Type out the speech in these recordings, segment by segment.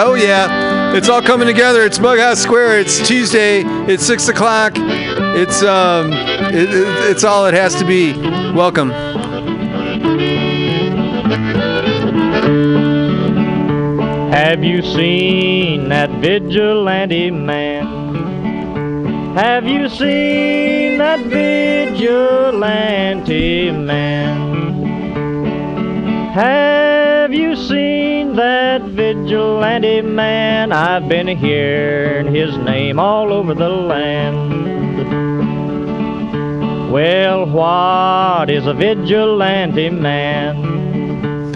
oh yeah, it's all coming together. It's Bughouse Square. It's Tuesday. It's six o'clock. It's um, it, it- it's all it has to be. Welcome. Have you seen that vigilante man? Have you seen that vigilante man? Have you seen that vigilante man? I've been hearing his name all over the land. Well, what is a vigilante man?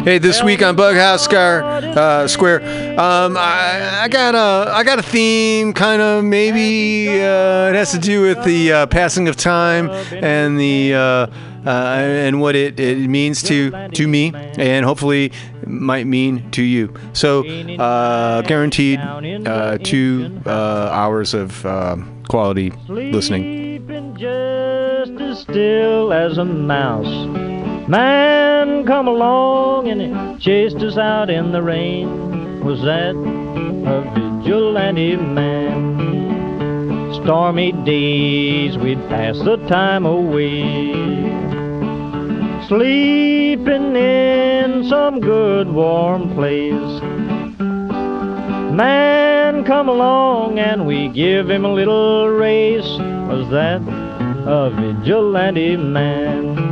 Hey, this week on Bughouse Scar, uh, Square, um, I, I got a I got a theme, kind of maybe uh, it has to do with the uh, passing of time and the uh, uh, and what it, it means to to me, and hopefully might mean to you. So, uh, guaranteed two hours of um quality listening. Sleeping just as still as a mouse. Man come along and chased us out in the rain. Was that a vigilante man? Stormy days we'd pass the time away. Sleeping in some good warm place. Man come along and we give him a little race. Was that a vigilante man?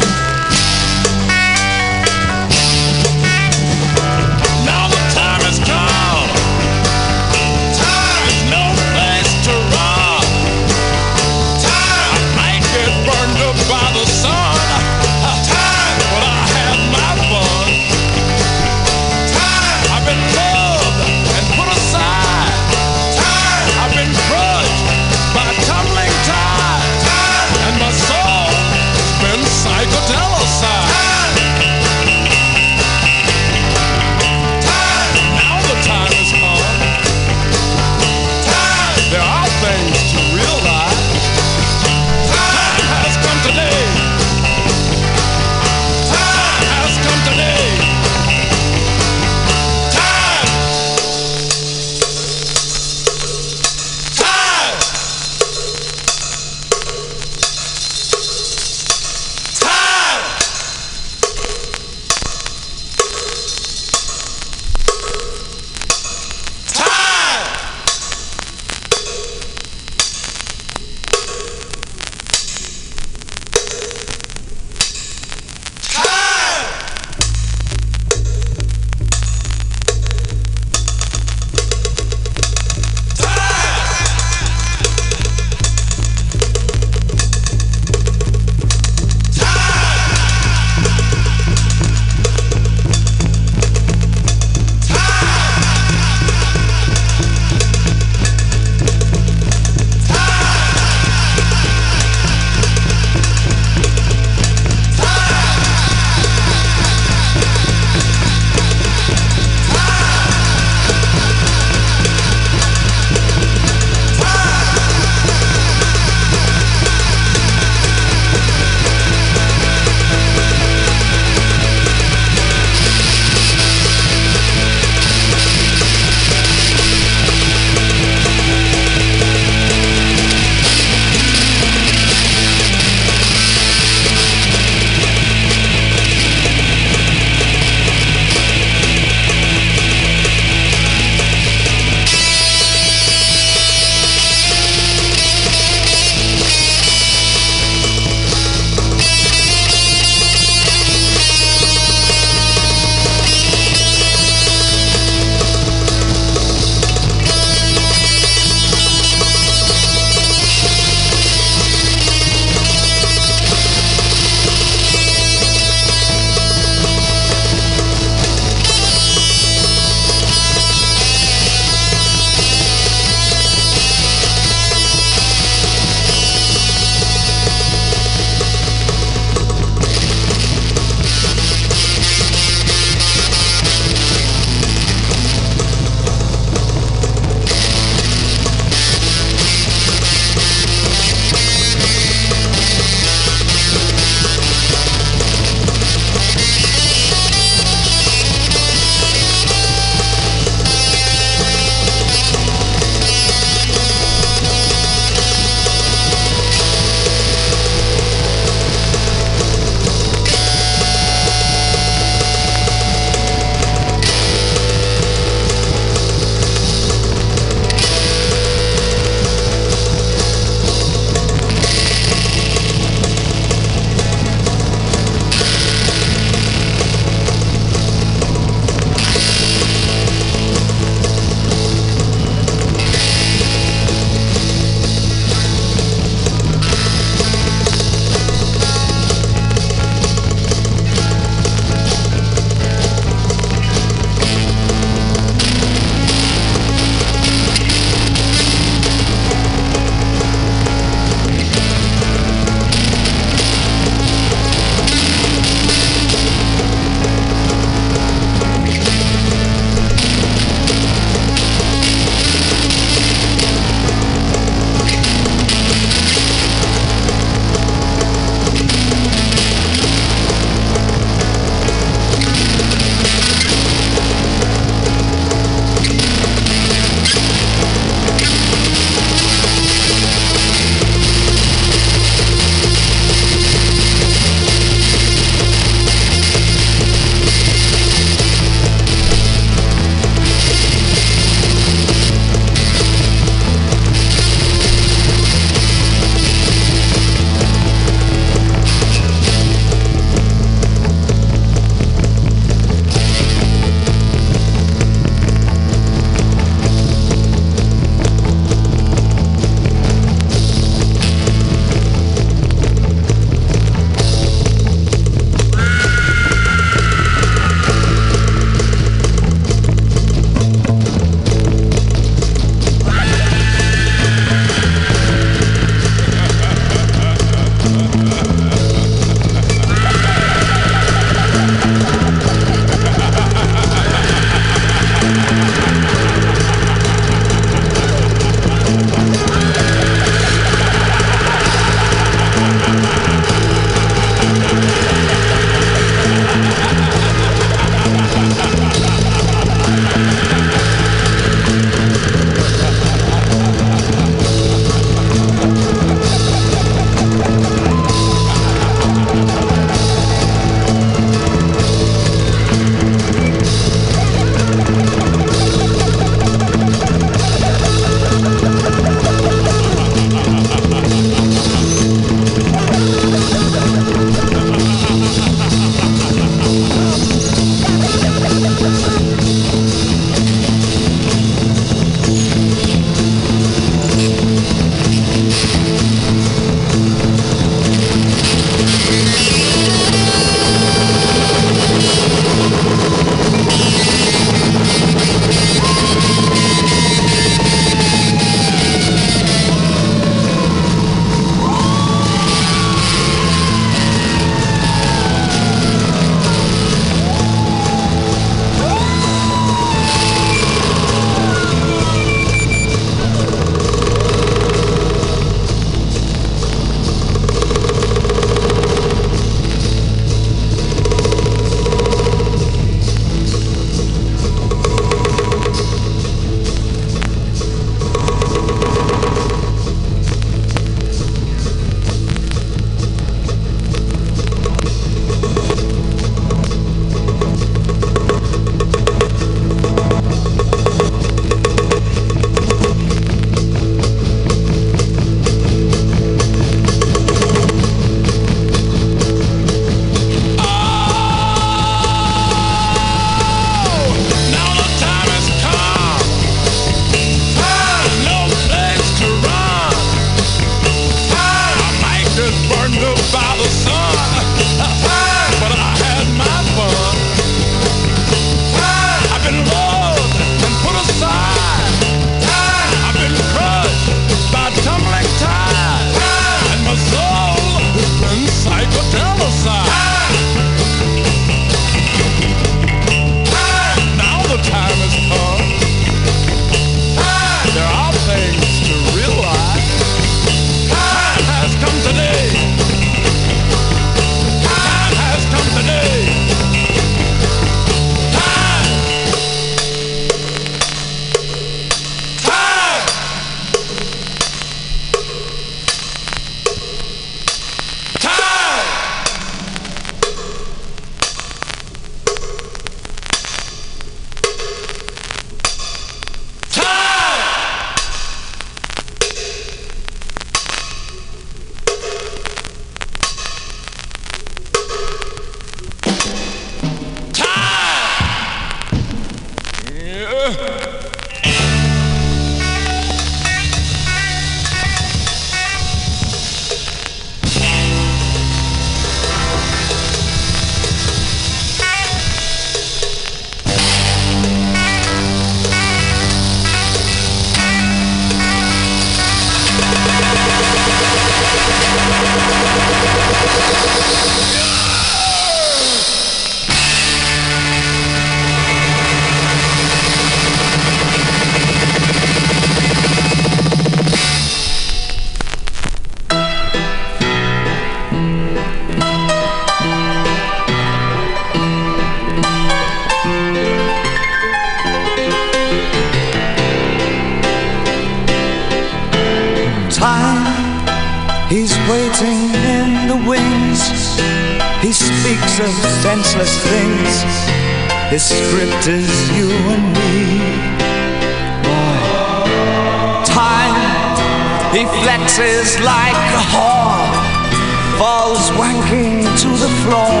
falls wanking to the floor.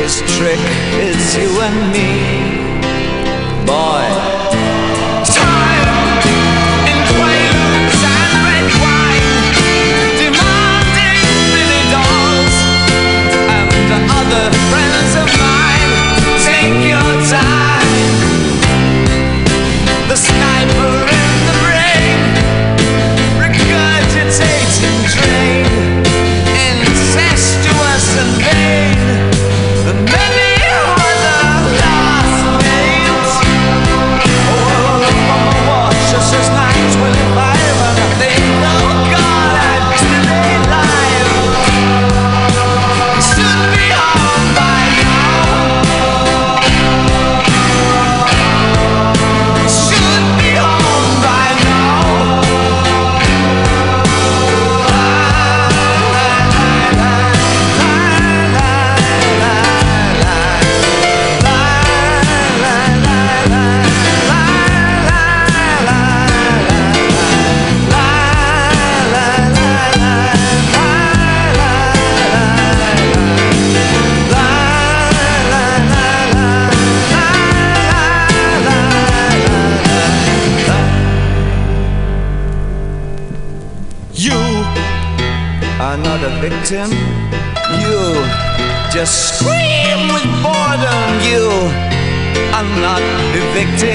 His trick is you and me, boy. Tim. You just scream with boredom. You are not the victim.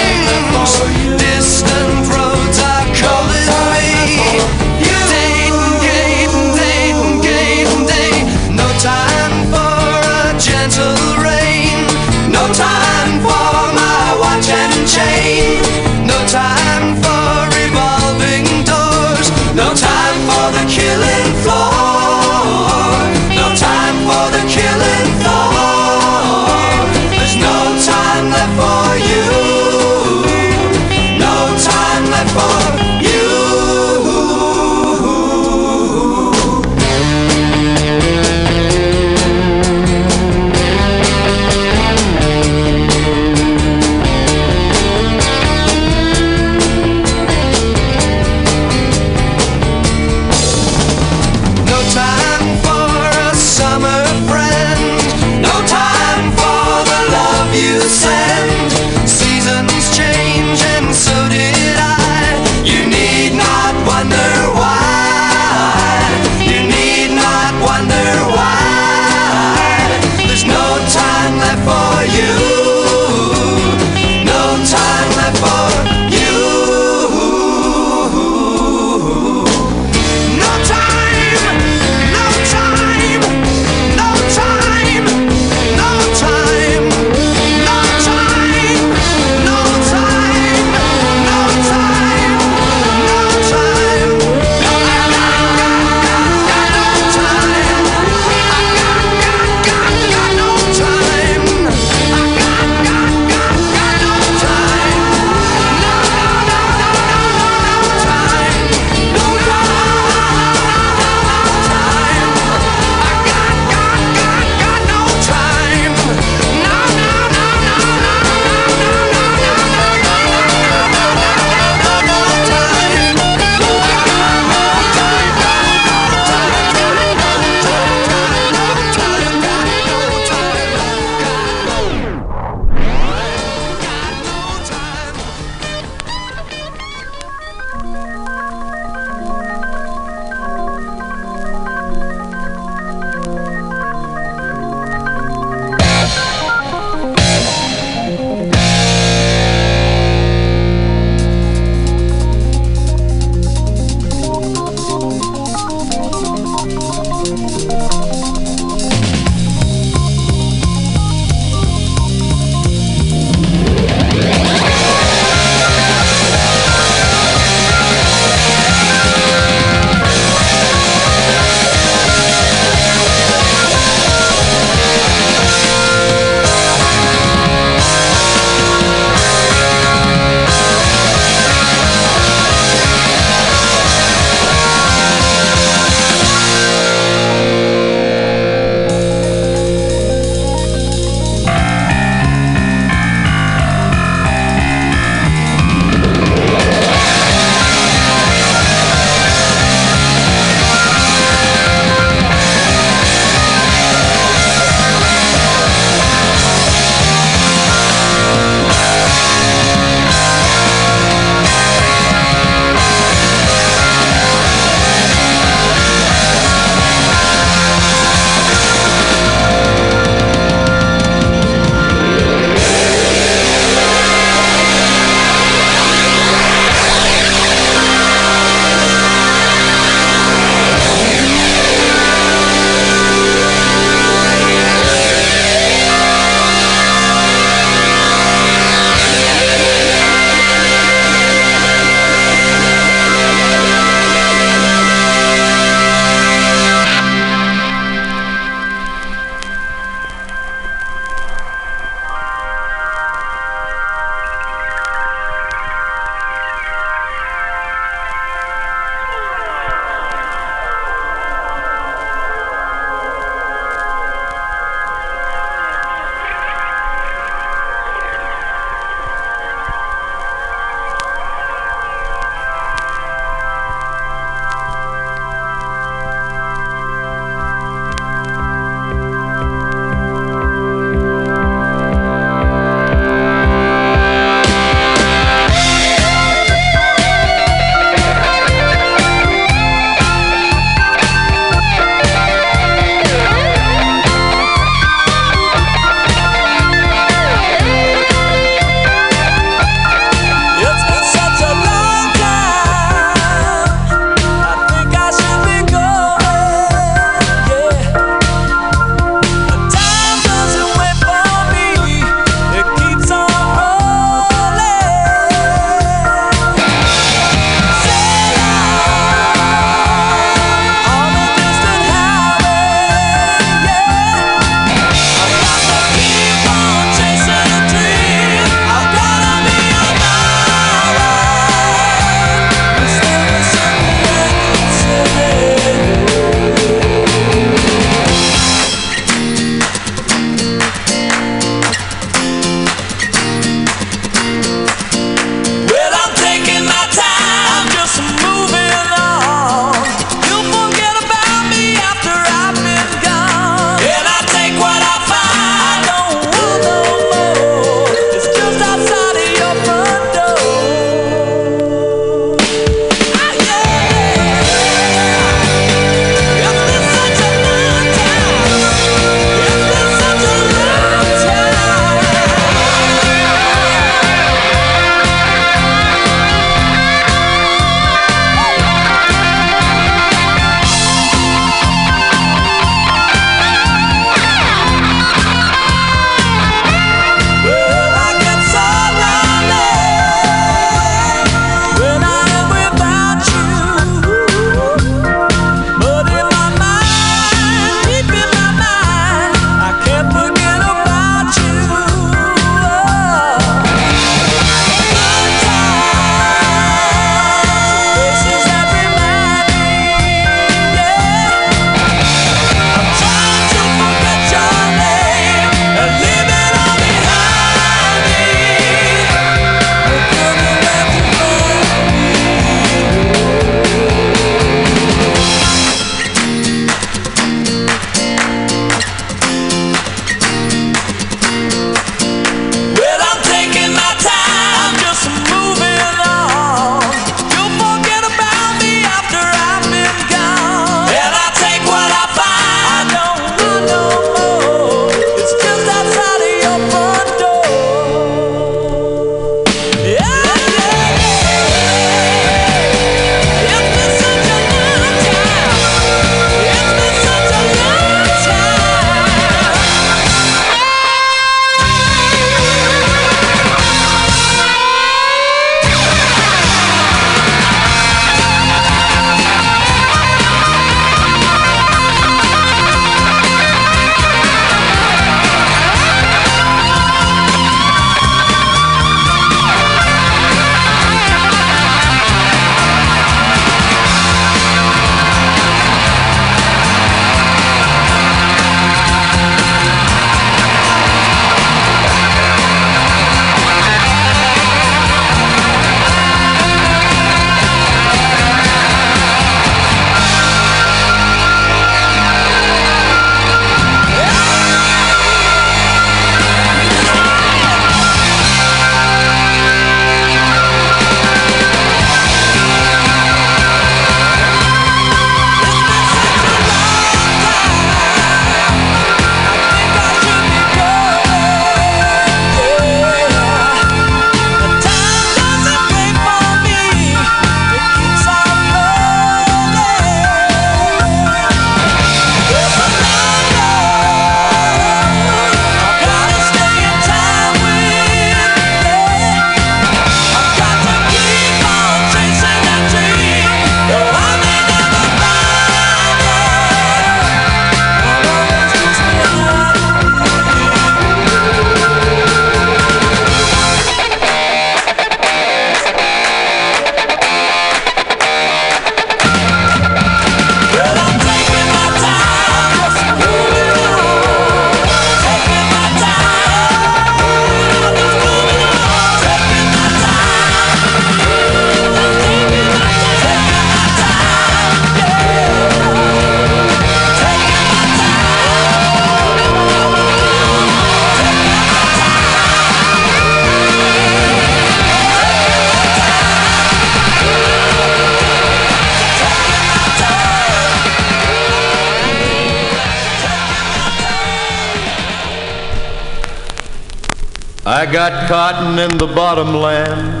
Got cotton in the bottom land.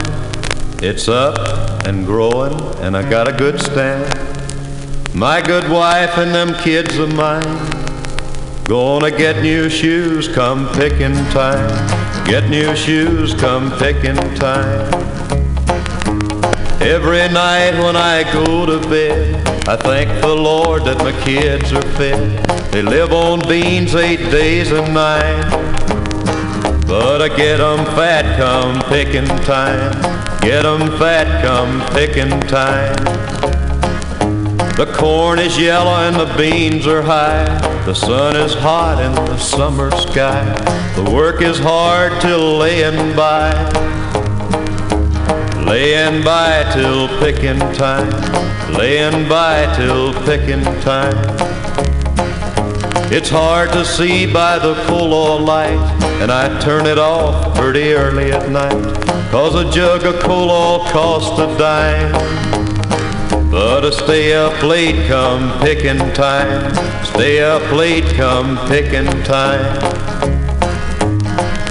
It's up and growing, and I got a good stand. My good wife and them kids of mine. Gonna get new shoes come picking time. Get new shoes come picking time. Every night when I go to bed, I thank the Lord that my kids are fed. They live on beans eight days a night. But I get 'em fat come picking time. Get 'em fat come picking time. The corn is yellow and the beans are high. The sun is hot in the summer sky. The work is hard till laying by. Laying by till picking time. Laying by till picking time. It's hard to see by the full oil light, and I turn it off pretty early at night. Cause a jug of coal oil costs a dime. But I stay up late come picking time. Stay up late come picking time.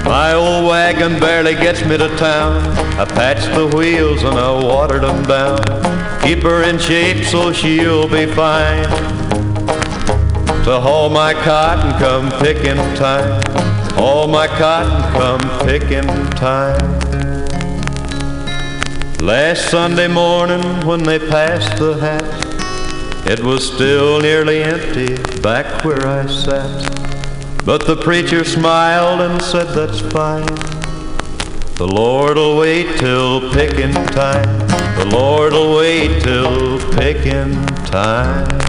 My old wagon barely gets me to town. I patch the wheels and I watered 'em down. Keep her in shape so she'll be fine. To haul my cotton come picking time. Haul my cotton come picking time. Last Sunday morning when they passed the hat, it was still nearly empty back where I sat. But the preacher smiled and said, That's fine. The Lord'll wait till picking time. The Lord'll wait till picking time.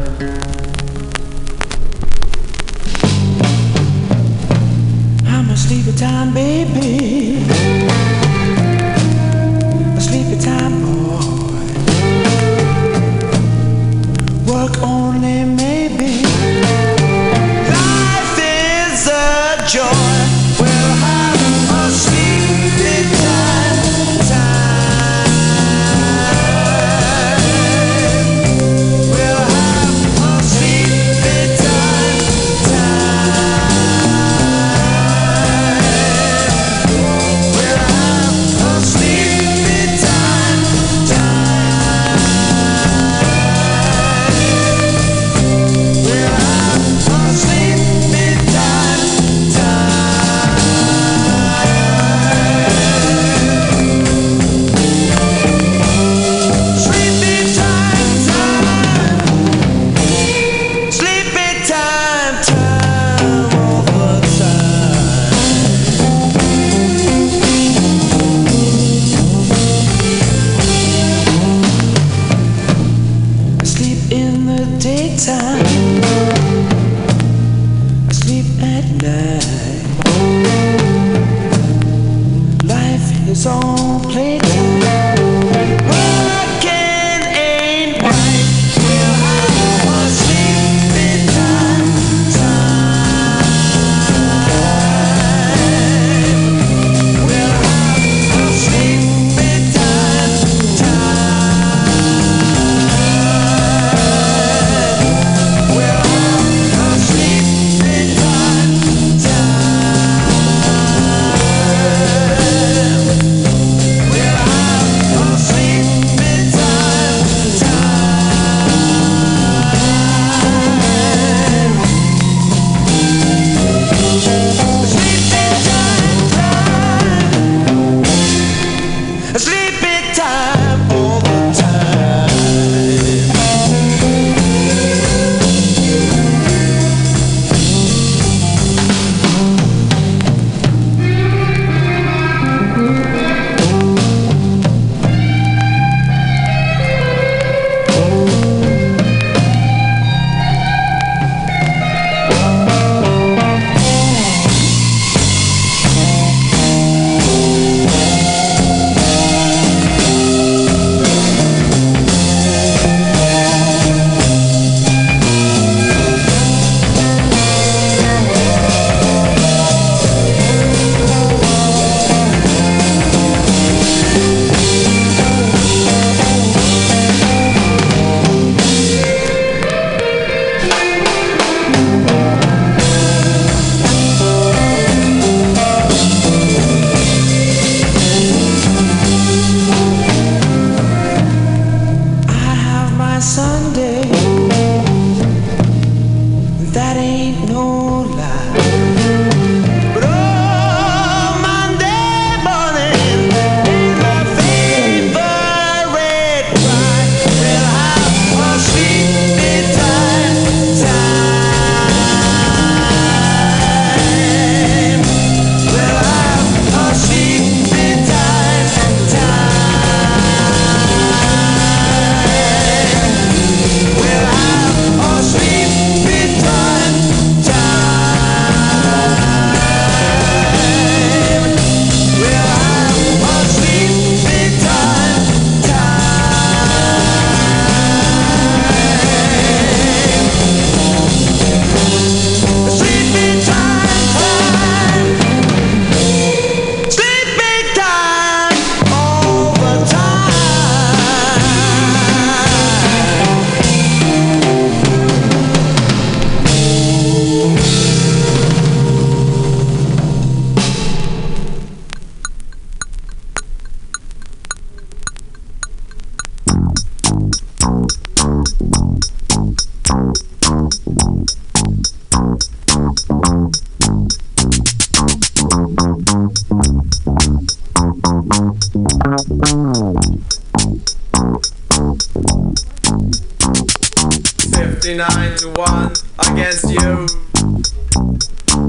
59 to 1 against you.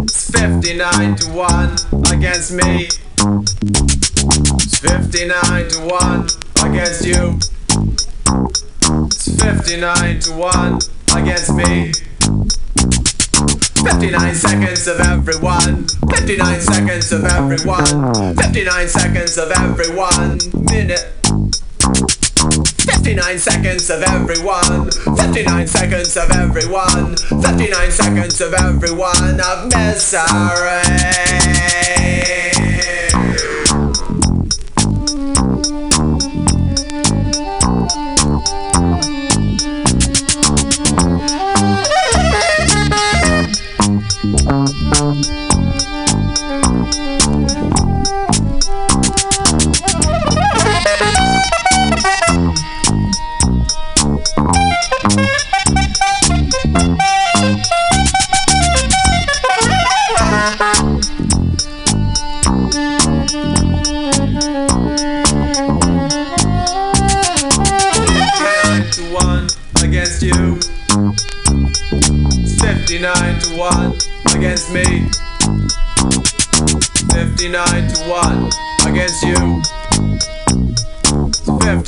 It's 59 to 1 against me. It's 59 to 1 against you. It's 59 to 1 against me. 59 seconds of everyone. 59 seconds of everyone. 59 seconds of everyone. Minute. 59 seconds of everyone. 59 seconds of everyone. 59 seconds of everyone of misery.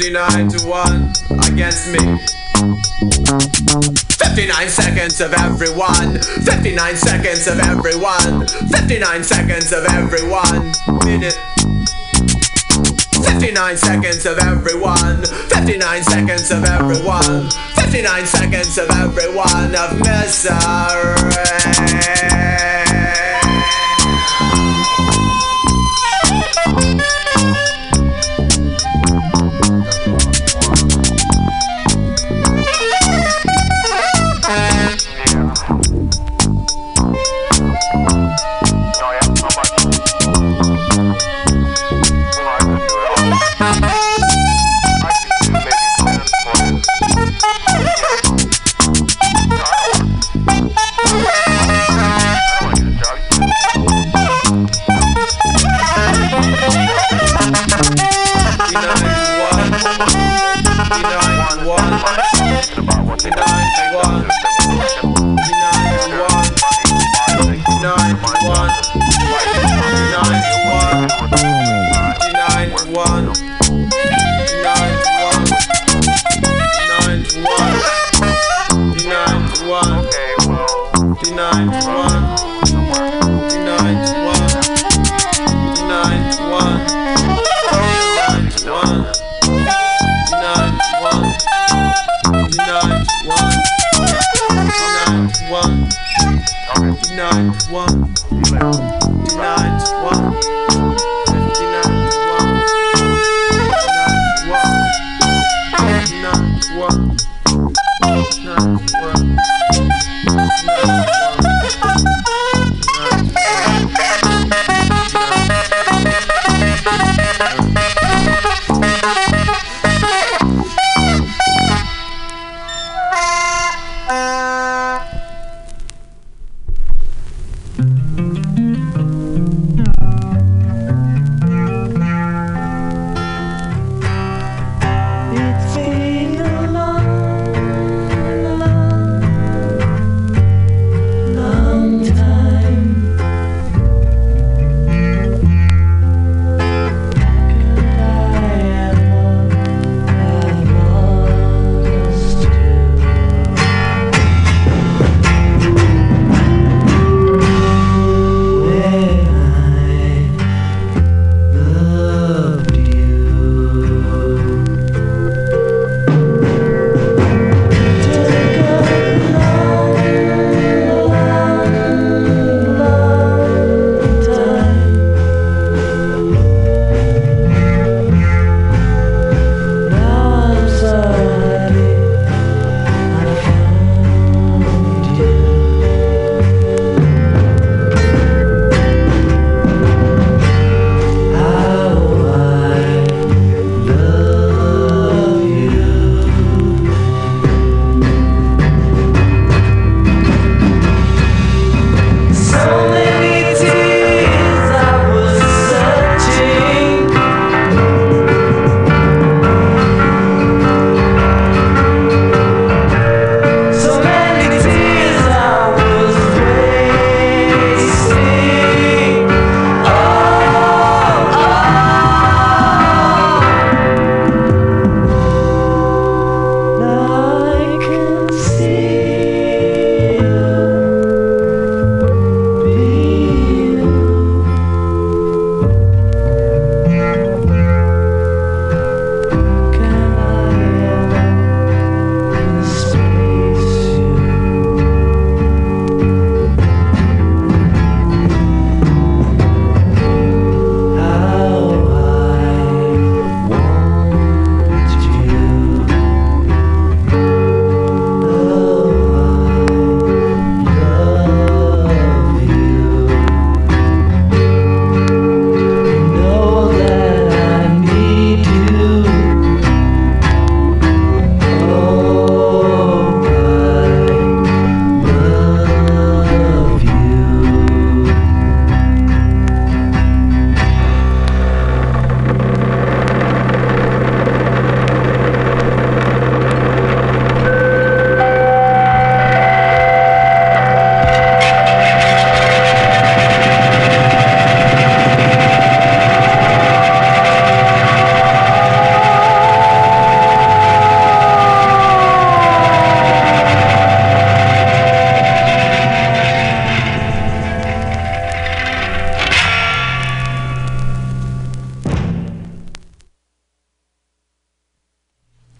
59 to 1 against me. 59 seconds of everyone, 59 seconds of everyone, 59 seconds of everyone, minute. 59 seconds of everyone, 59 seconds of everyone, 59 seconds of everyone of misery.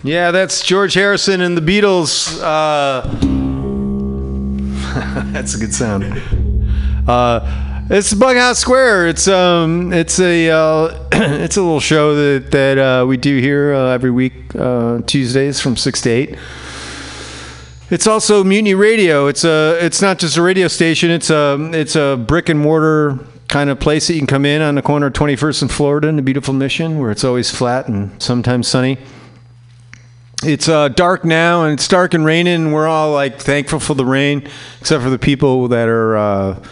Yeah, that's George Harrison and the Beatles. Uh, that's a good sound. Uh, it's Bughouse Square. It's um, it's a uh, it's a little show that that uh, we do here uh, every week uh, Tuesdays from six to eight. It's also Mutiny Radio. It's a it's not just a radio station. It's a it's a brick and mortar kind of place that you can come in on the corner of 21st and Florida in the beautiful Mission, where it's always flat and sometimes sunny. It's uh, dark now, and it's dark and raining. And we're all like thankful for the rain, except for the people that are uh,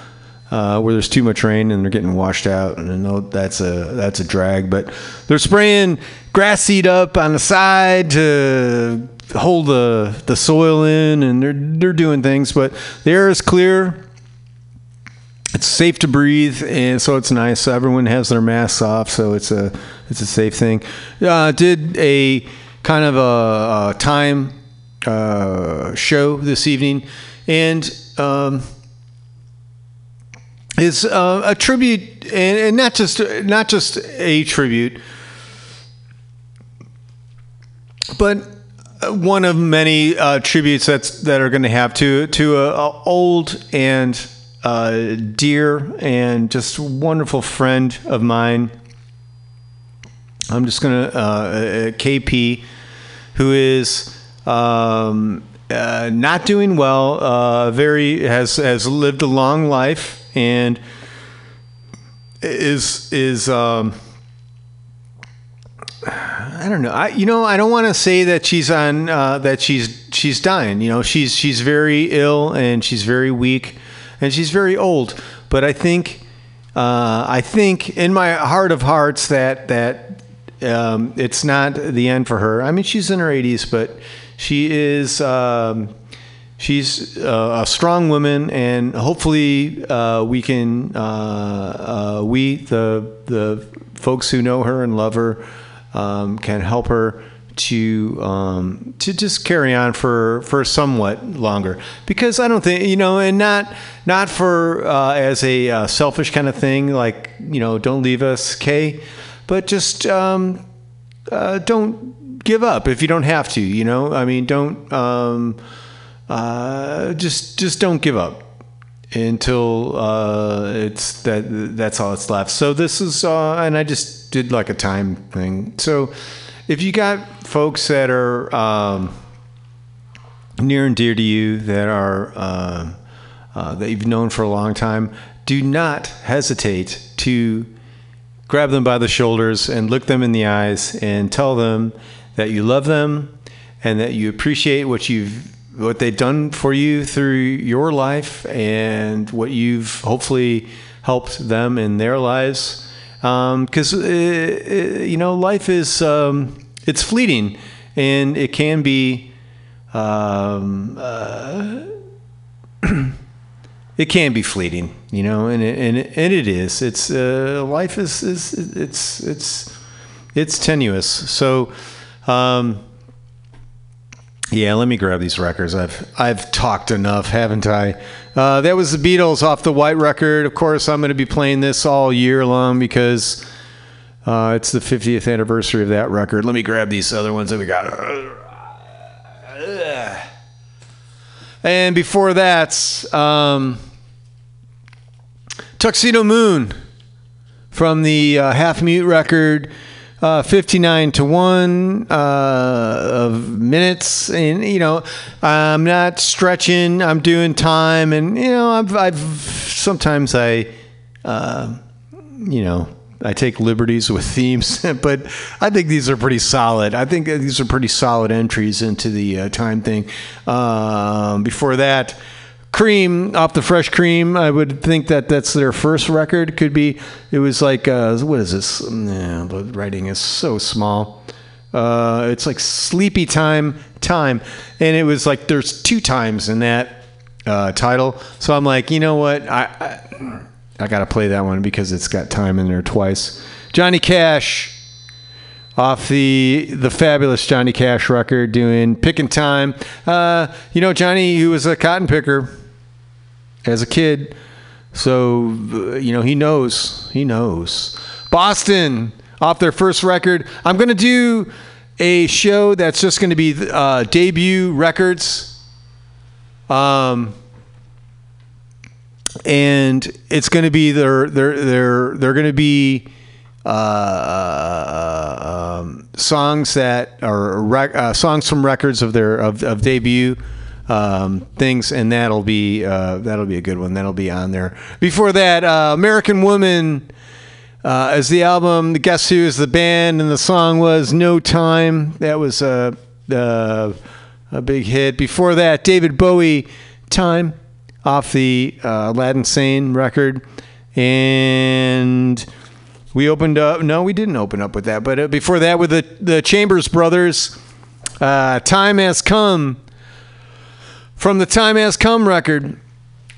uh, where there's too much rain and they're getting washed out. And that's a that's a drag, but they're spraying grass seed up on the side to hold the the soil in, and they're they're doing things. But the air is clear. It's safe to breathe, and so it's nice. So everyone has their masks off, so it's a it's a safe thing. Uh, did a kind of a, a time uh, show this evening, and um, is uh, a tribute, and, and not just not just a tribute, but one of many uh, tributes that's that are going to have to to a, a old and uh, dear and just wonderful friend of mine. I'm just gonna uh, KP, who is um, uh, not doing well. Uh, very has has lived a long life and is is um, I don't know. I you know I don't want to say that she's on uh, that she's she's dying. You know she's she's very ill and she's very weak and she's very old. But I think uh, I think in my heart of hearts that that um, it's not the end for her. I mean she's in her 80s, but she is. Um, she's uh, a strong woman, and hopefully uh, we can uh, uh, we the the folks who know her and love her um, can help her to um, to just carry on for for somewhat longer because I don't think you know and not not for uh, as a uh, selfish kind of thing like you know don't leave us Kay but just um, uh, don't give up if you don't have to you know I mean don't um, uh, just just don't give up until uh, it's that that's all that's left. So this is uh, and I just did like a time thing. So if you got folks that are um, near and dear to you that are uh, uh, that you've known for a long time, do not hesitate to grab them by the shoulders and look them in the eyes and tell them that you love them and that you appreciate what you've what they've done for you through your life and what you've hopefully helped them in their lives. Because uh, uh, you know life is um, it's fleeting and it can be um, uh, it can be fleeting you know and it, and it, and it is it's uh, life is, is it's it's it's tenuous so um, yeah, let me grab these records. I've I've talked enough, haven't I? Uh, that was the Beatles off the White record. Of course, I'm going to be playing this all year long because uh, it's the 50th anniversary of that record. Let me grab these other ones that we got. And before that, um, Tuxedomoon from the uh, Half Mute record uh, 59 to 1 uh, of minutes. And you know i'm not stretching i'm doing time. And you know i've, I've sometimes i uh, you know i take liberties with themes but i think these are pretty solid. I think these are pretty solid entries into the uh, time thing. Um, before that cream off the fresh cream i would think that that's their first record. Could be it was like uh, what is this? The writing is so small. Uh, it's like sleepy time time. And it was like there's two times in that uh, title. So i'm like you know what? I i, I gotta play that one because it's got time in there twice johnny cash off the the fabulous Johnny Cash record doing picking time. Uh, you know Johnny, who was a cotton picker as a kid, so uh, you know he knows he knows. Boston off their first record. I'm gonna do a show that's just going to be uh, debut records. Um, and it's going to be their they're they're they're going to be uh, um, songs that are rec- uh, songs from records of their of, of debut um, things, and that'll be uh, that'll be a good one. That'll be on there. Before that, uh, American Woman uh, as the album. The Guess Who is the band, and the song was No Time. That was a uh, a big hit. Before that, David Bowie, Time, off the uh, Aladdin Sane record, and we opened up. No, we didn't open up with that, but uh, before that, with the the Chambers Brothers, uh, Time Has Come from the Time Has Come record,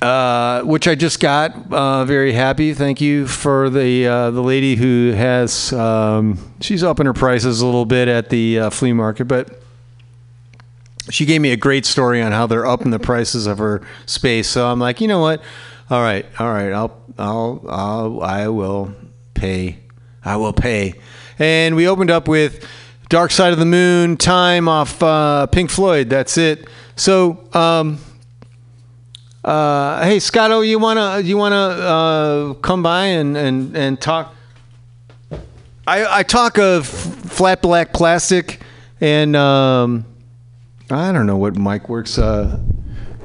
uh, which I just got. Uh, very happy. Thank you for the uh, the lady who has. Um, she's upping her prices a little bit at the uh, flea market, but she gave me a great story on how they're upping the prices of her space. So I'm like, you know what? All right, all right. I'll I'll I'll I will pay. I will pay. And we opened up with Dark Side of the Moon, Time off uh, Pink Floyd. That's it. So, um, uh, hey, Scotto, you wanna you wanna uh, come by and, and, and talk? I, I talk of flat black plastic and um, I don't know what mic works. Uh,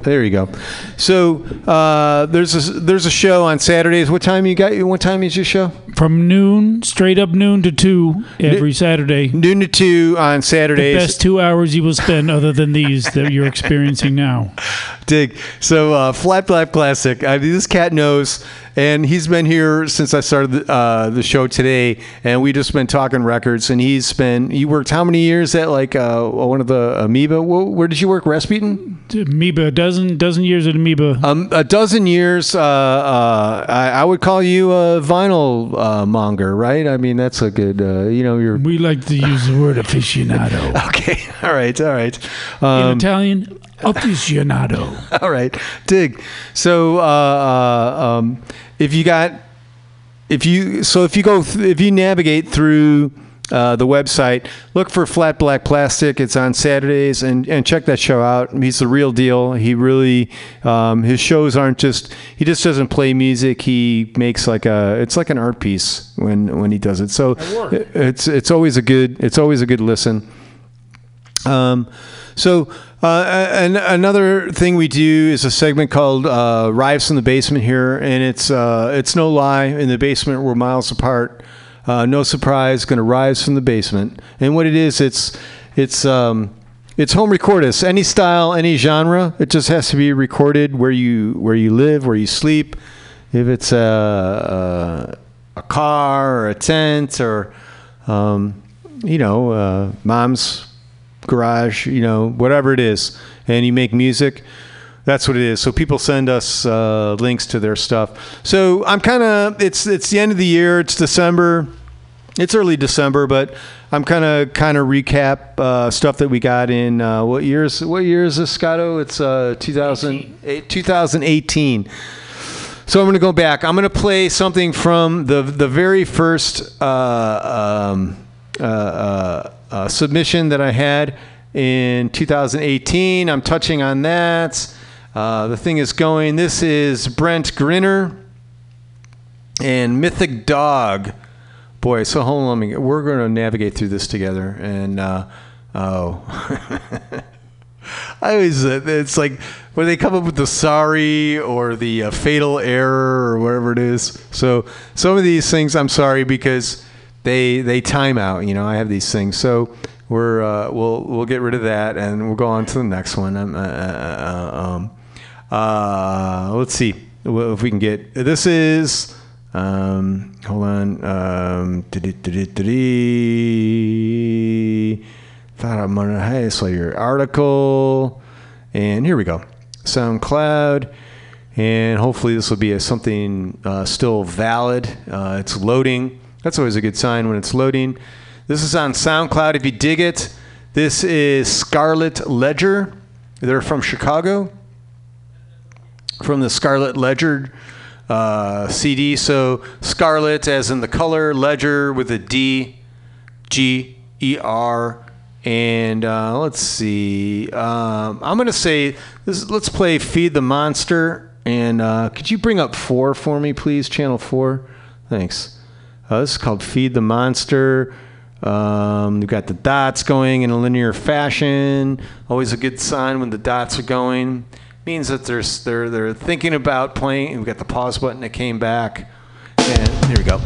there you go. So uh, there's a there's a show on Saturdays. What time you got? What time is your show? From noon, straight up noon to two every Saturday. Noon to two on Saturdays. The best two hours you will spend, other than these that you're experiencing now. Dig. So uh, flat black plastic. I mean, this cat knows, and he's been here since I started the, uh, the show today, and we just been talking records. And he's been he worked how many years at like uh, one of the Amoeba? Where, where did you work? Rasputin. Amoeba, a dozen dozen years at Amoeba. Um, a dozen years. Uh, uh, I, I would call you a vinyl uh, monger, right? I mean, that's a good. Uh, you know, you're we like to use the word aficionado. okay. All right. All right. In Um, Italian, aficionado. All right, dig. So, uh, uh, um, if you got, if you, so if you go, th- if you navigate through uh, the website, look for Flat Black Plastic. It's on Saturdays, and and check that show out. He's the real deal. He really, um, his shows aren't just. He just doesn't play music. He makes like a. It's like an art piece when when he does it. So it's it's always a good. It's always a good listen. Um, so uh, an, another thing we do is a segment called uh, "Rise from the Basement" here, and it's uh, it's no lie. In the basement, we're miles apart. Uh, no surprise, going to rise from the basement. And what it is, it's it's um, it's home recordus. Any style, any genre. It just has to be recorded where you where you live, where you sleep. If it's a a, a car or a tent or um, you know uh, mom's garage, you know, whatever it is, and you make music. That's what it is. So people send us uh, links to their stuff. So I'm kind of it's it's the end of the year. It's December. It's early December, but I'm kind of kind of recap uh, stuff that we got in uh, what years? What year is this, Scotto? It's uh, 2008, 2018. So I'm going to go back. I'm going to play something from the the very first uh, um, uh, uh, submission that I had in 2018. I'm touching on that. Uh, the thing is going. This is Brent Grinner and Mythic Dog. Boy, so hold on. Me, we're going to navigate through this together. And uh, oh. I always uh, it's like when they come up with the sorry or the uh, fatal error or whatever it is. So some of these things I'm sorry because they they time out. You know, I have these things. So we're uh, we'll we'll get rid of that and we'll go on to the next one. Um, uh, uh, um, uh, let's see if we can get this is. Um, hold on. Um, thought I'm gonna hey, so your article, and here we go, SoundCloud, and hopefully this will be a, something uh, still valid. Uh, it's loading. That's always a good sign when it's loading. This is on SoundCloud if you dig it. This is Scarlet Ledger. They're from Chicago, from the Scarlet Ledger uh, CD. So Scarlet, as in the color, Ledger with a D, G, E, R. And uh, let's see. Um, I'm going to say, this, let's play Feed the Monster. And uh, could you bring up four for me, please? Channel four. Thanks. Uh, this is called Feed the Monster. Um, we've got the dots going in a linear fashion. Always a good sign when the dots are going. Means that they're, they're, they're thinking about playing. We've got the pause button that came back. And here we go.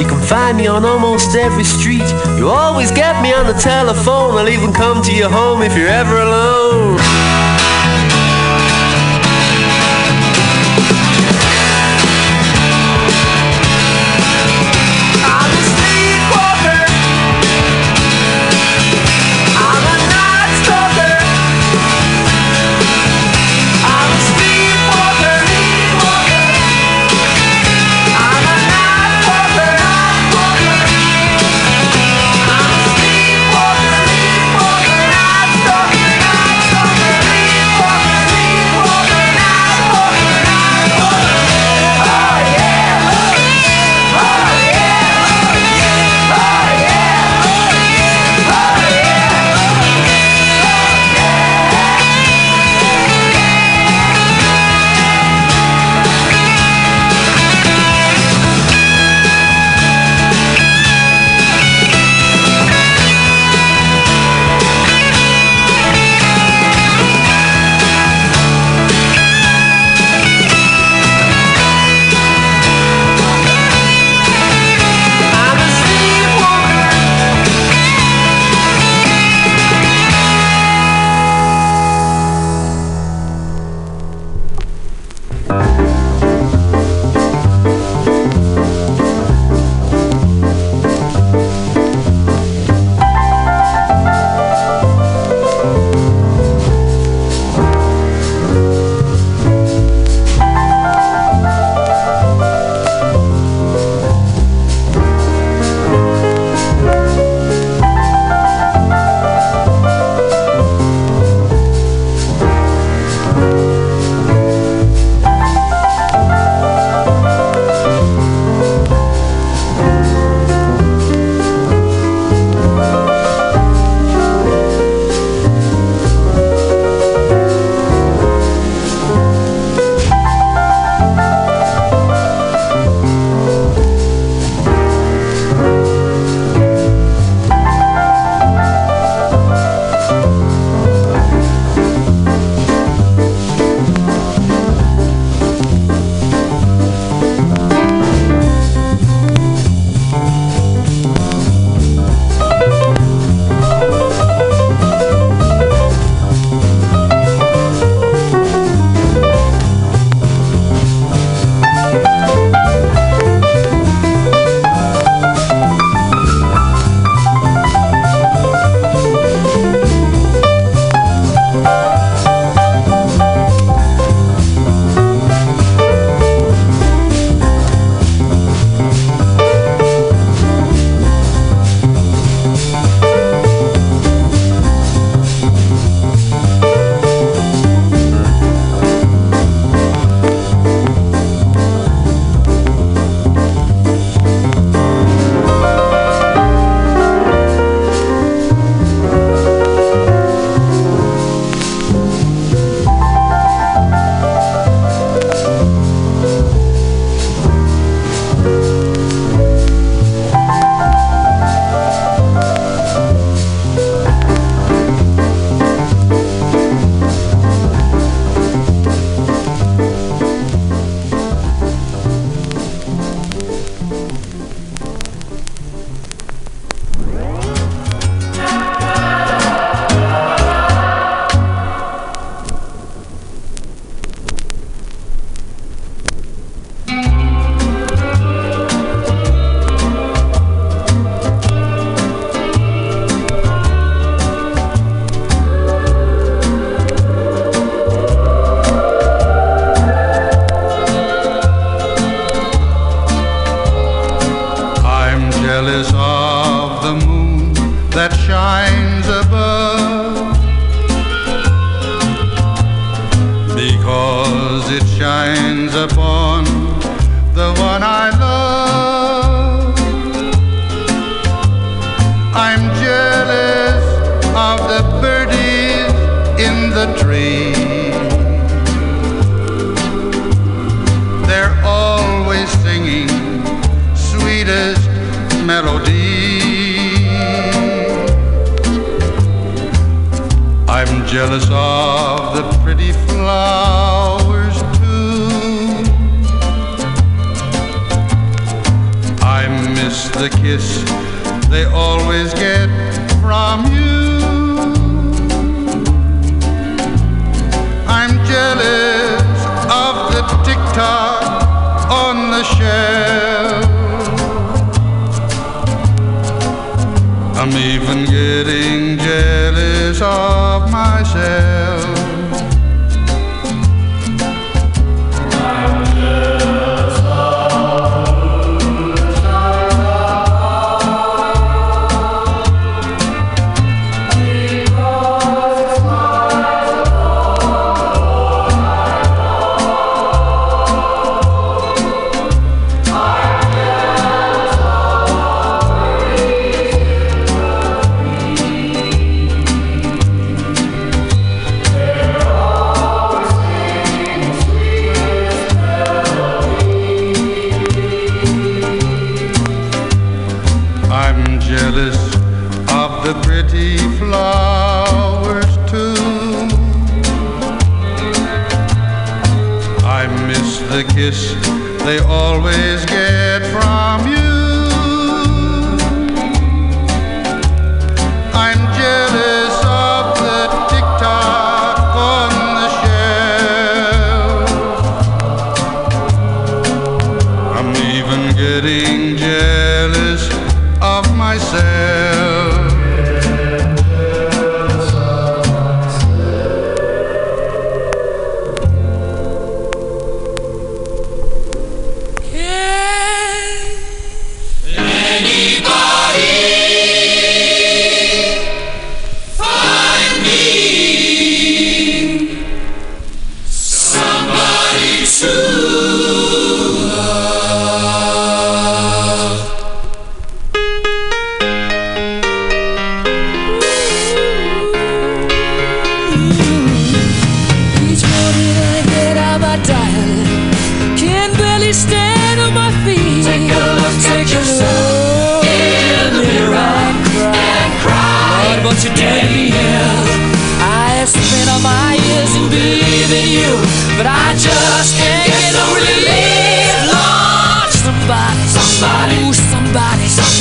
You can find me on almost every street. You always get me on the telephone. I'll even come to your home if you're ever alone.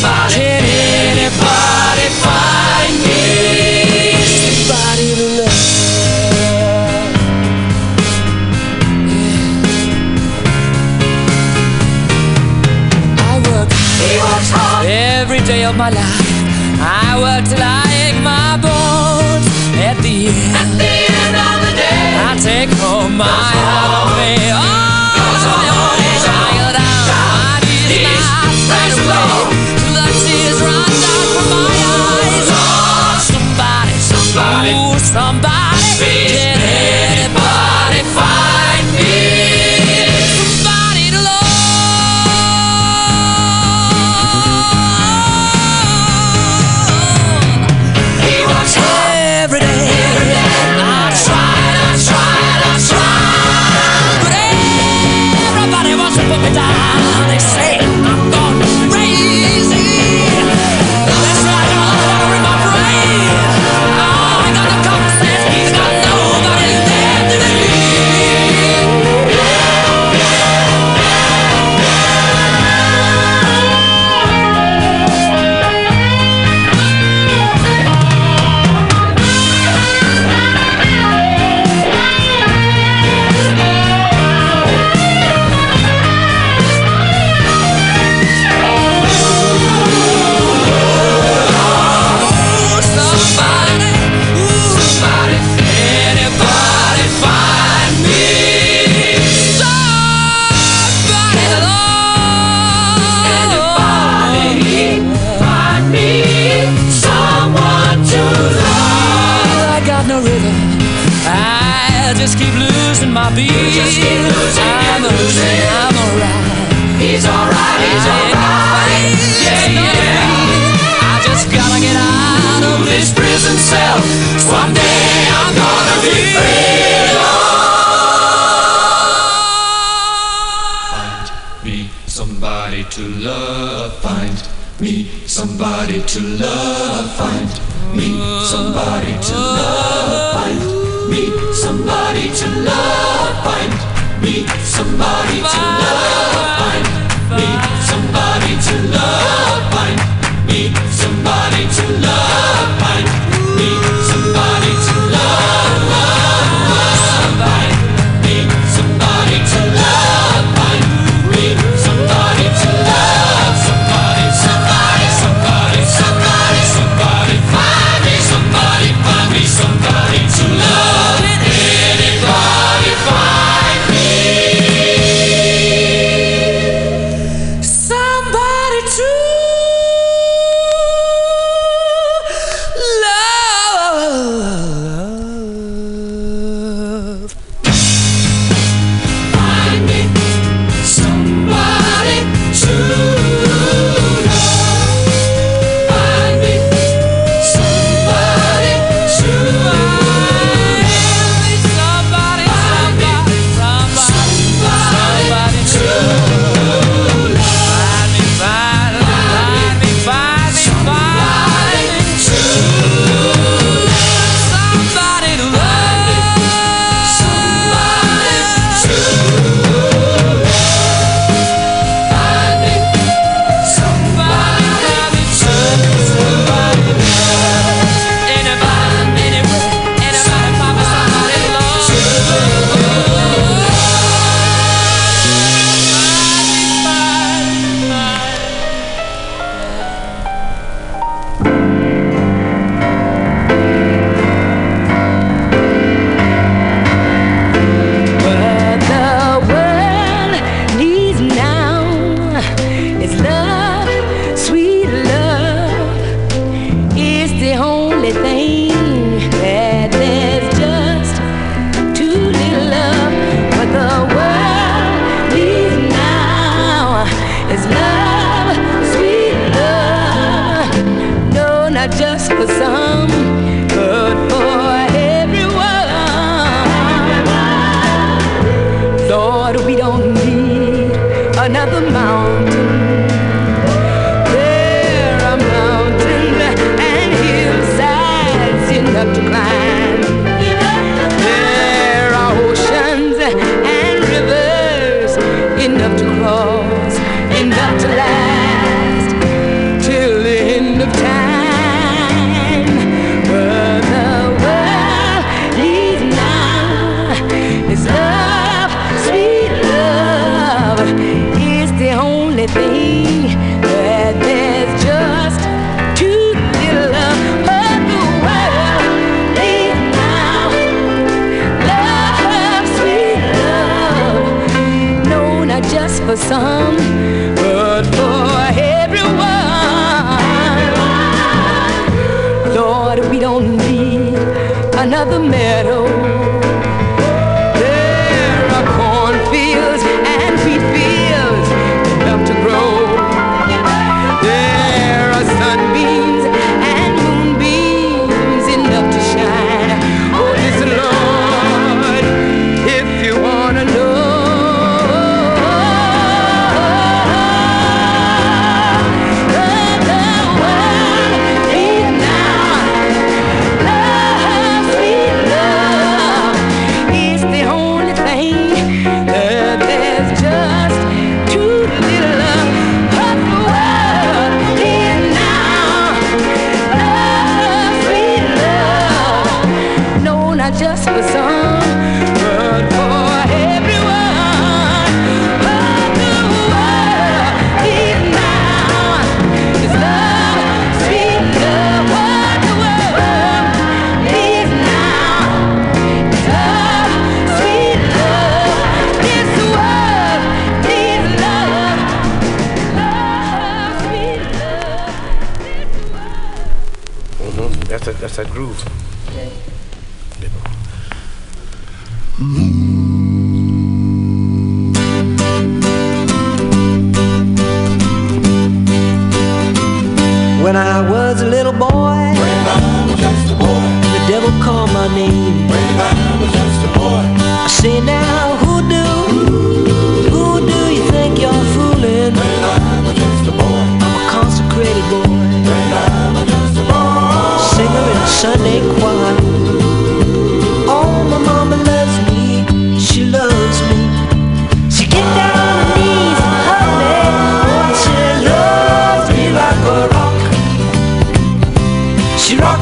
Can anybody find me? Somebody to love. I work. Hard every day of my life.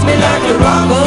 Me like a rock,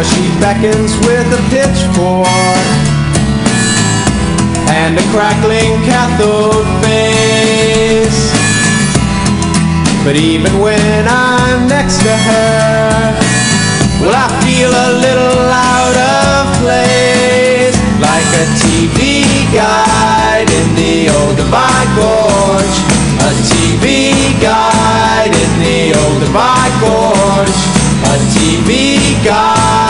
Now she beckons with a pitchfork and a crackling cathode face. But even when I'm next to her, well, I feel a little out of place. Like a TV guide in the Olduvai Gorge. A TV guide in the Olduvai Gorge. A TV guide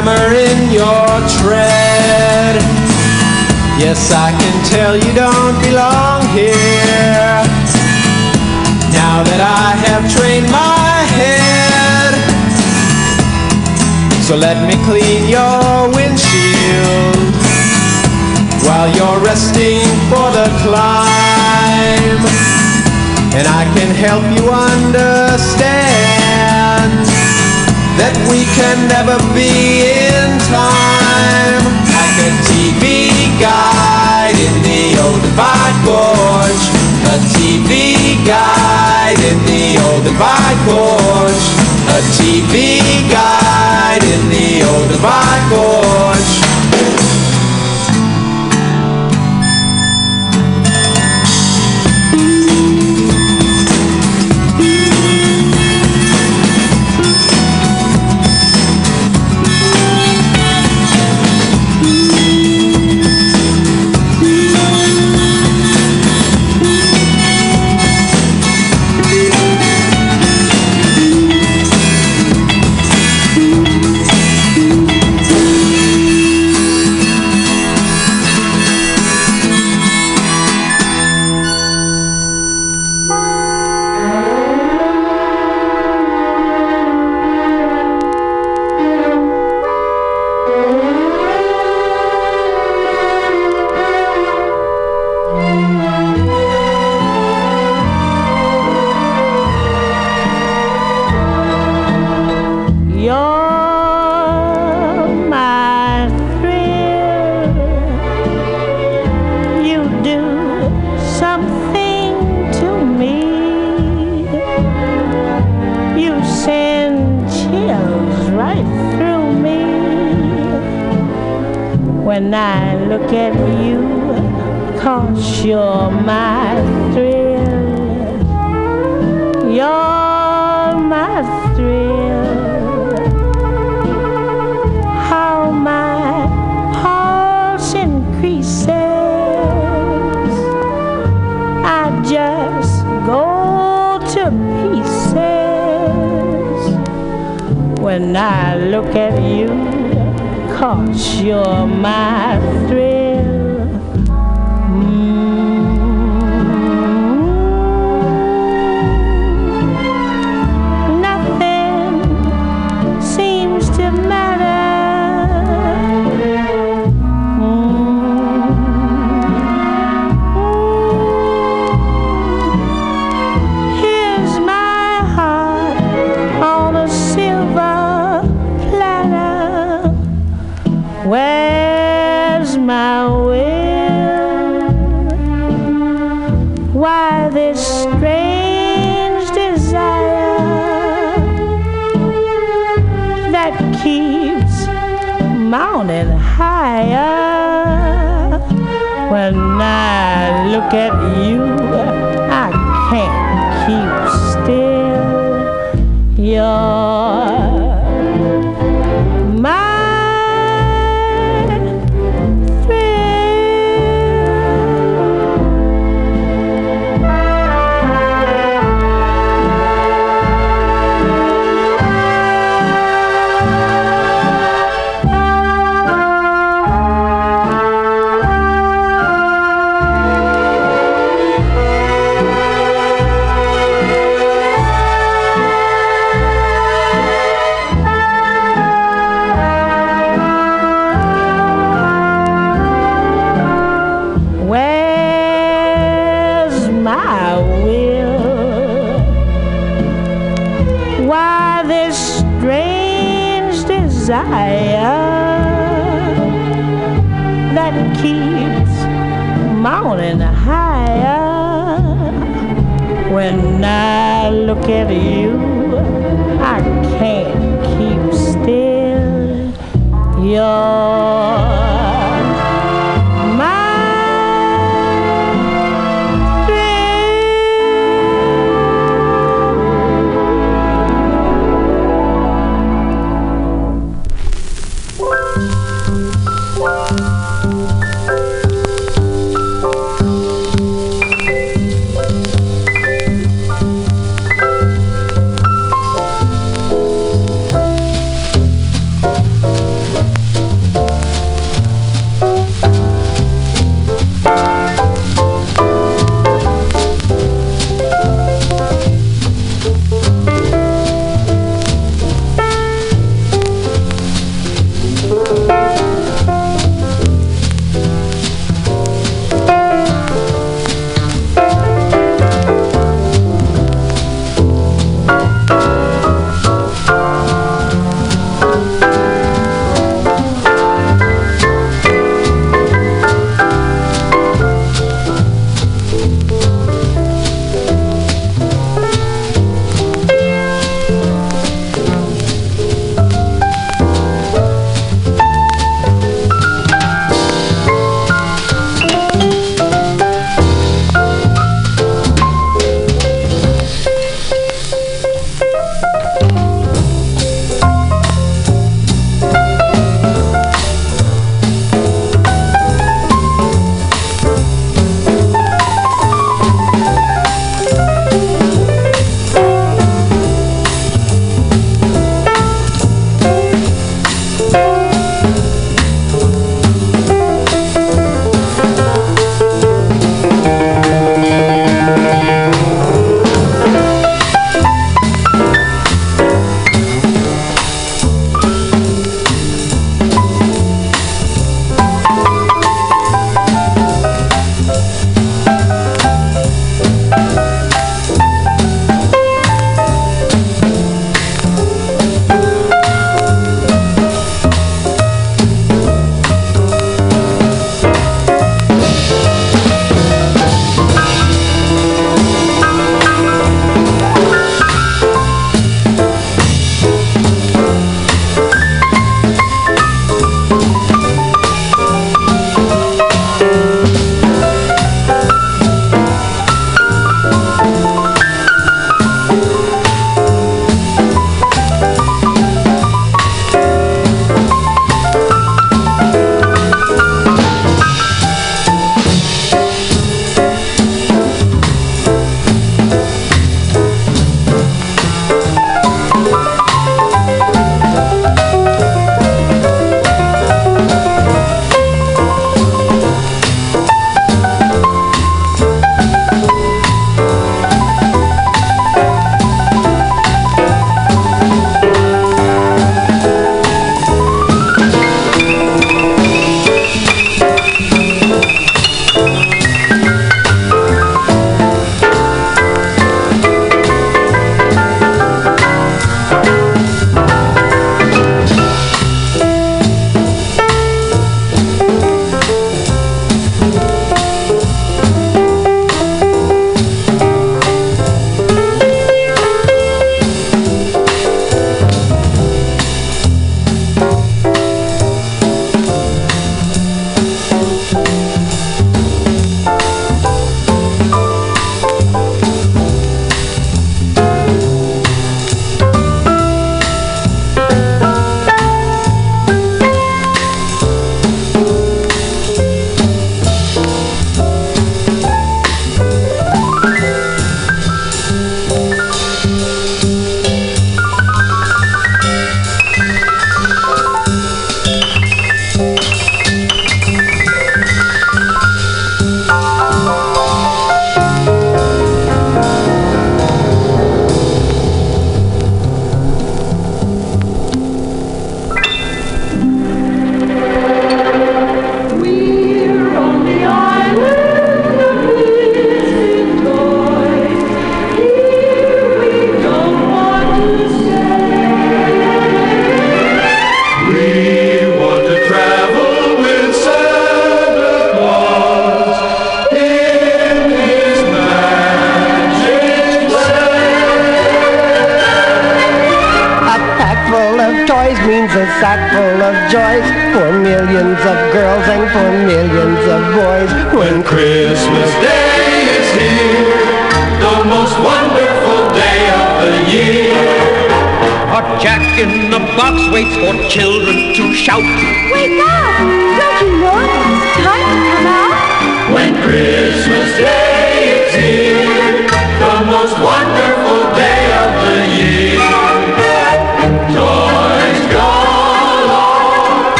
tremor in your tread. Yes, I can tell you don't belong here. Now that I have trained my head, so let me clean your windshield while you're resting for the climb. And I can help you understand that we can never be in time. Like a TV guide in the Olduvai Gorge. A TV guide in the Olduvai Gorge. A TV guide in the Olduvai Gorge.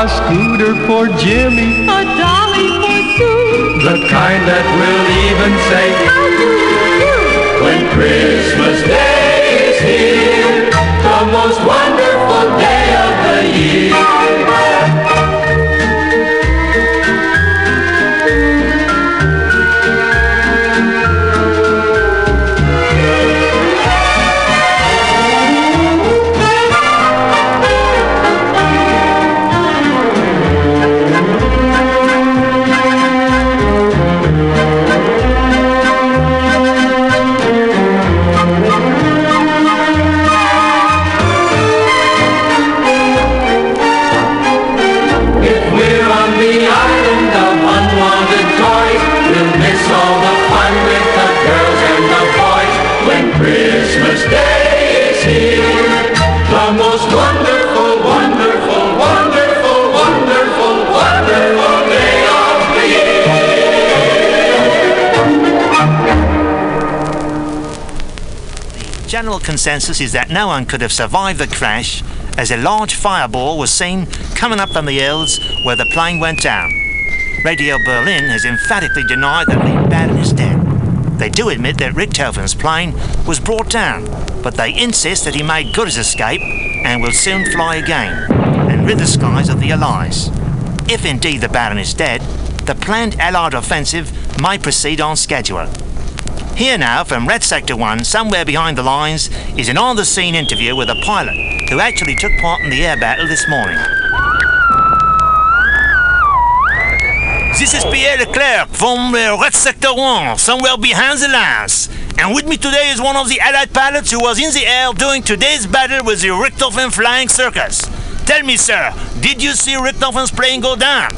A scooter for Jimmy, A dolly for Sue. The kind that will even say, How do you do? When Christmas Day is here, the most wonderful day of the year. Consensus is that no one could have survived the crash as a large fireball was seen coming up from the hills where the plane went down. Radio Berlin has emphatically denied that Lee Baden is dead. They do admit that Richthofen's plane was brought down, but they insist that he made good his escape and will soon fly again and rid the skies of the Allies. If indeed the Baron is dead, the planned Allied offensive may proceed on schedule. Here now, from Red Sector 1, somewhere behind the lines, is an on the scene interview with a pilot who actually took part in the air battle this morning. This is Pierre Leclerc from uh, Red Sector 1, somewhere behind the lines. And with me today is one of the Allied pilots who was in the air during today's battle with the Richthofen Flying Circus. Tell me, sir, did you see Richthofen's plane go down?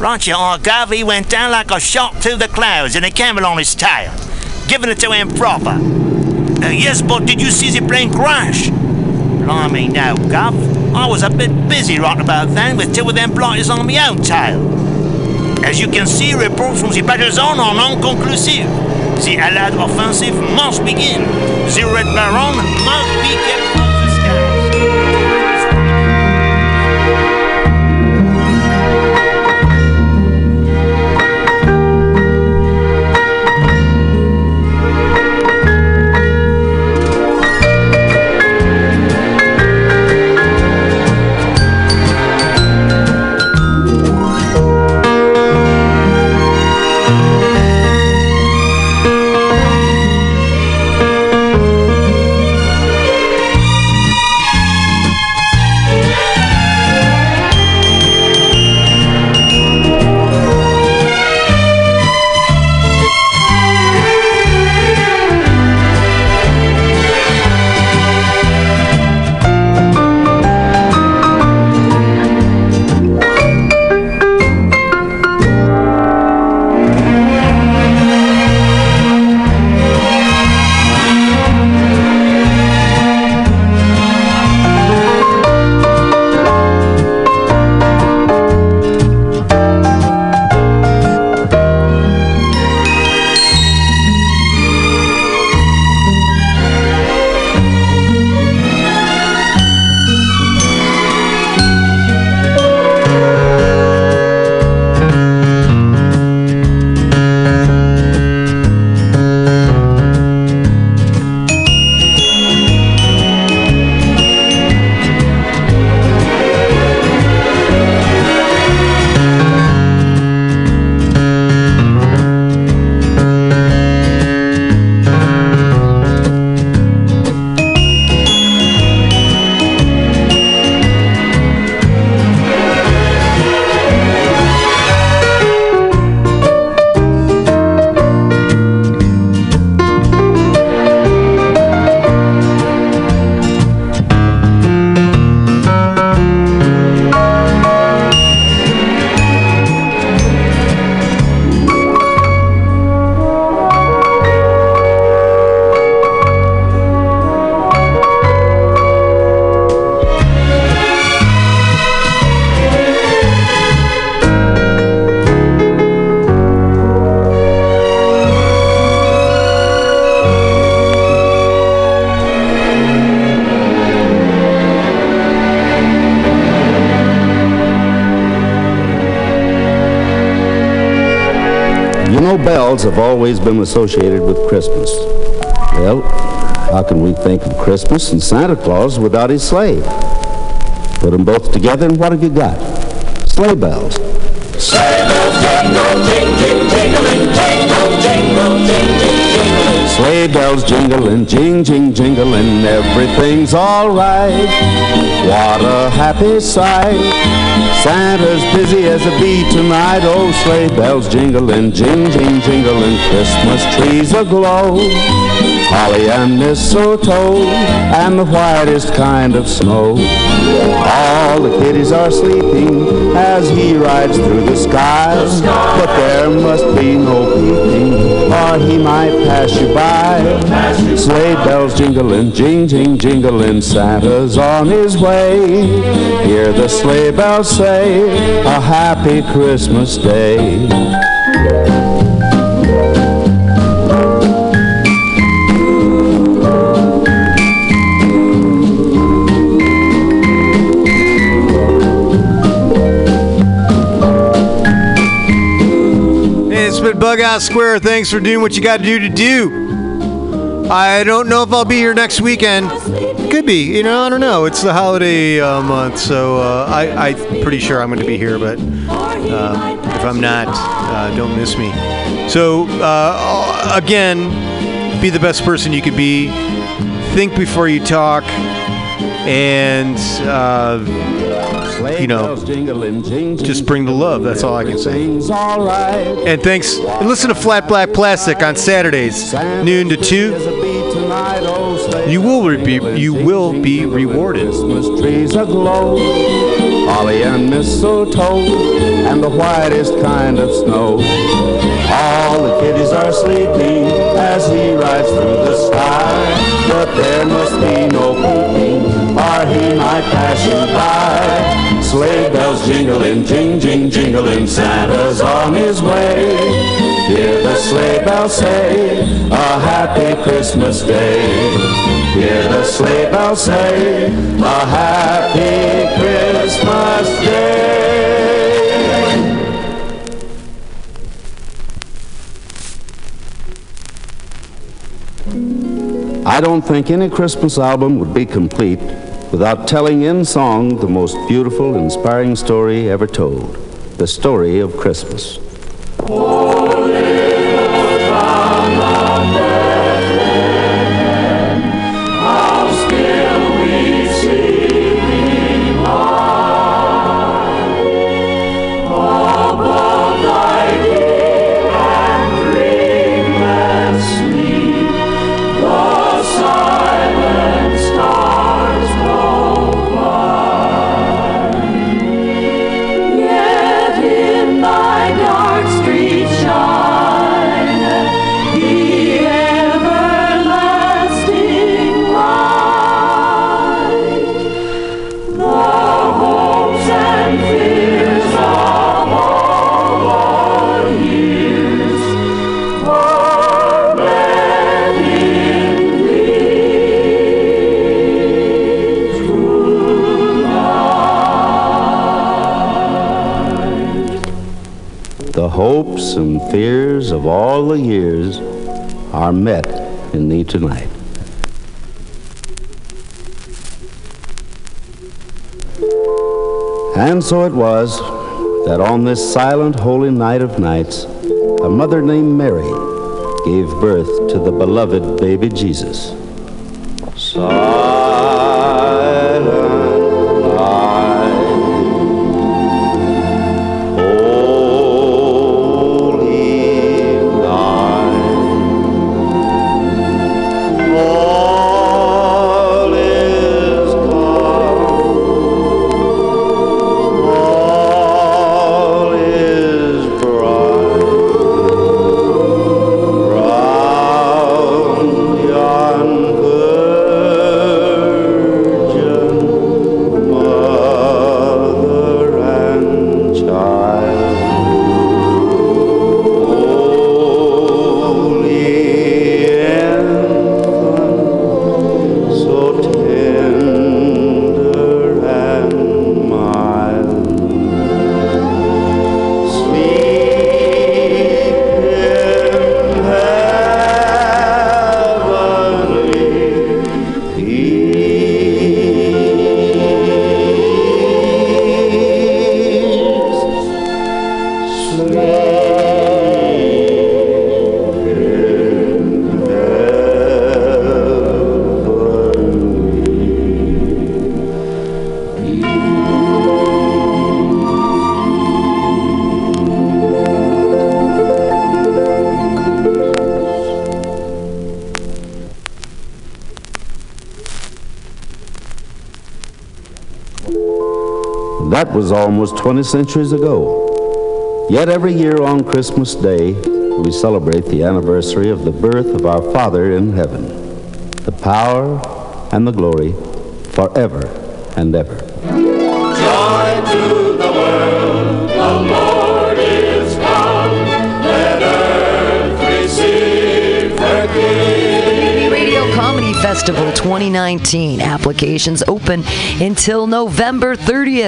Are, Gov. He went down like a shot through the clouds and a camel on his tail. Giving it to him proper. Uh, yes, but did you see the plane crash? Blimey, no, Gov. I was a bit busy right about then with two of them blighters on my own tail. As you can see, reports from the battle zone are non-conclusive. The Allied offensive must begin. The Red Baron must be kept have always been associated with Christmas. Well, how can we think of Christmas and Santa Claus without his sleigh? Put them both together, and what have you got? Sleigh bells. Sleigh bells jingle, jing, jing, jingling, jingle, jingle. Sleigh bells jingling, jing, jing, jingling, everything's alright. What a happy sight. Santa's busy as a bee tonight. Oh, sleigh bells jingling, jing, jing, jingling, Christmas trees aglow. Holly and mistletoe, and the whitest kind of snow. All the kiddies are sleeping as he rides through the sky. But there must be no peeping, he might pass you by. Sleigh bells jingling, jing, jing, jingling, Santa's on his way. Hear the sleigh bells say, a happy Christmas day. Bughouse Square. Thanks for doing what you got to do to do. I don't know if I'll be here next weekend. Could be, you know, I don't know. It's the holiday uh, month, so uh, I, I'm pretty sure I'm going to be here, but uh, if I'm not, uh, don't miss me. So, uh, again, be the best person you could be. Think before you talk. And, uh, you know, just bring the love. That's all I can say. And thanks. And listen to Flat Black Plastic on Saturdays, noon to two. You will be you will be rewarded. holly and mistletoe, and the whitest kind of snow. All the kiddies are sleeping as he rides through the sky, but there must be no peeping, or he might pass you by. Sleigh bells jingling, jing, jing, jingling, Santa's on his way. Hear the sleigh bells say, a happy Christmas day. Hear the sleigh bells say, a happy Christmas day. I don't think any Christmas album would be complete without telling in song the most beautiful, inspiring story ever told the story of Christmas. How fears of all the years are met in thee tonight. And so it was that on this silent, holy night of nights, a mother named Mary gave birth to the beloved baby Jesus. Was almost 20 centuries ago. Yet every year on Christmas Day, we celebrate the anniversary of the birth of our Father in heaven. The power and the glory forever and ever. Joy to the world, the Lord is come. Let earth receive her King. Radio Comedy Festival 2019. Applications open until November 30th.